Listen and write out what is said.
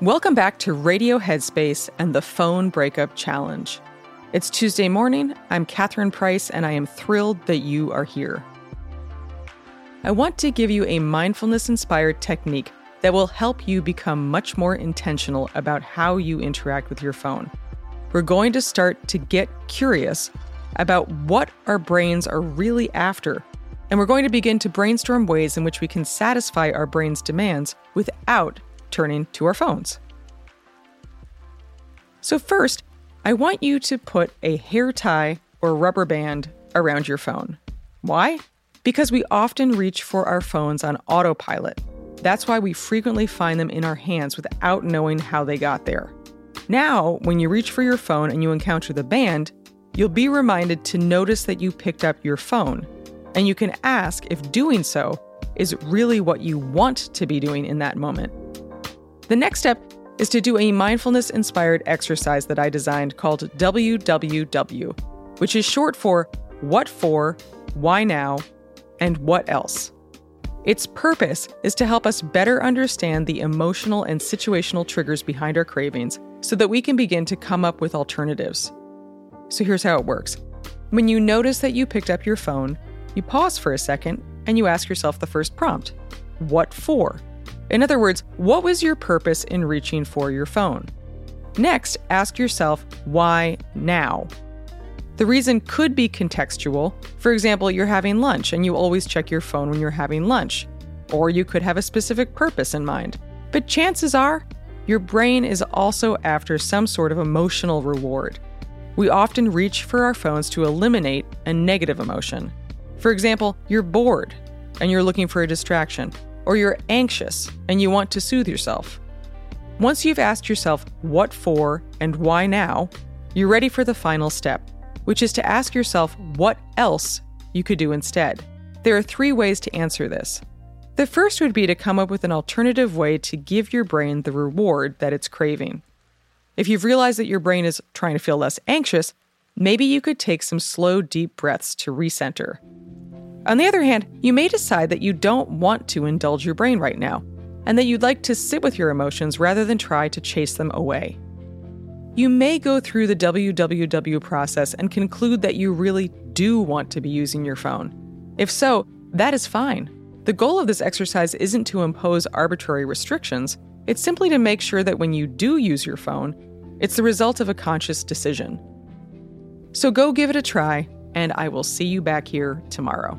Welcome back to Radio Headspace and the Phone Breakup Challenge. It's Tuesday morning. I'm Catherine Price, and I am thrilled that you are here. I want to give you a mindfulness inspired technique that will help you become much more intentional about how you interact with your phone. We're going to start to get curious about what our brains are really after, and we're going to begin to brainstorm ways in which we can satisfy our brain's demands without turning to our phones. So, first, I want you to put a hair tie or rubber band around your phone. Why? Because we often reach for our phones on autopilot. That's why we frequently find them in our hands without knowing how they got there. Now, when you reach for your phone and you encounter the band, you'll be reminded to notice that you picked up your phone. And you can ask if doing so is really what you want to be doing in that moment. The next step is to do a mindfulness inspired exercise that I designed called WWW, which is short for What For, Why Now, and What Else. Its purpose is to help us better understand the emotional and situational triggers behind our cravings so that we can begin to come up with alternatives. So here's how it works when you notice that you picked up your phone, you pause for a second and you ask yourself the first prompt What for? In other words, what was your purpose in reaching for your phone? Next, ask yourself, why now? The reason could be contextual. For example, you're having lunch and you always check your phone when you're having lunch. Or you could have a specific purpose in mind. But chances are, your brain is also after some sort of emotional reward. We often reach for our phones to eliminate a negative emotion. For example, you're bored and you're looking for a distraction, or you're anxious and you want to soothe yourself. Once you've asked yourself what for and why now, you're ready for the final step, which is to ask yourself what else you could do instead. There are three ways to answer this. The first would be to come up with an alternative way to give your brain the reward that it's craving. If you've realized that your brain is trying to feel less anxious, maybe you could take some slow, deep breaths to recenter. On the other hand, you may decide that you don't want to indulge your brain right now, and that you'd like to sit with your emotions rather than try to chase them away. You may go through the WWW process and conclude that you really do want to be using your phone. If so, that is fine. The goal of this exercise isn't to impose arbitrary restrictions, it's simply to make sure that when you do use your phone, it's the result of a conscious decision. So go give it a try, and I will see you back here tomorrow.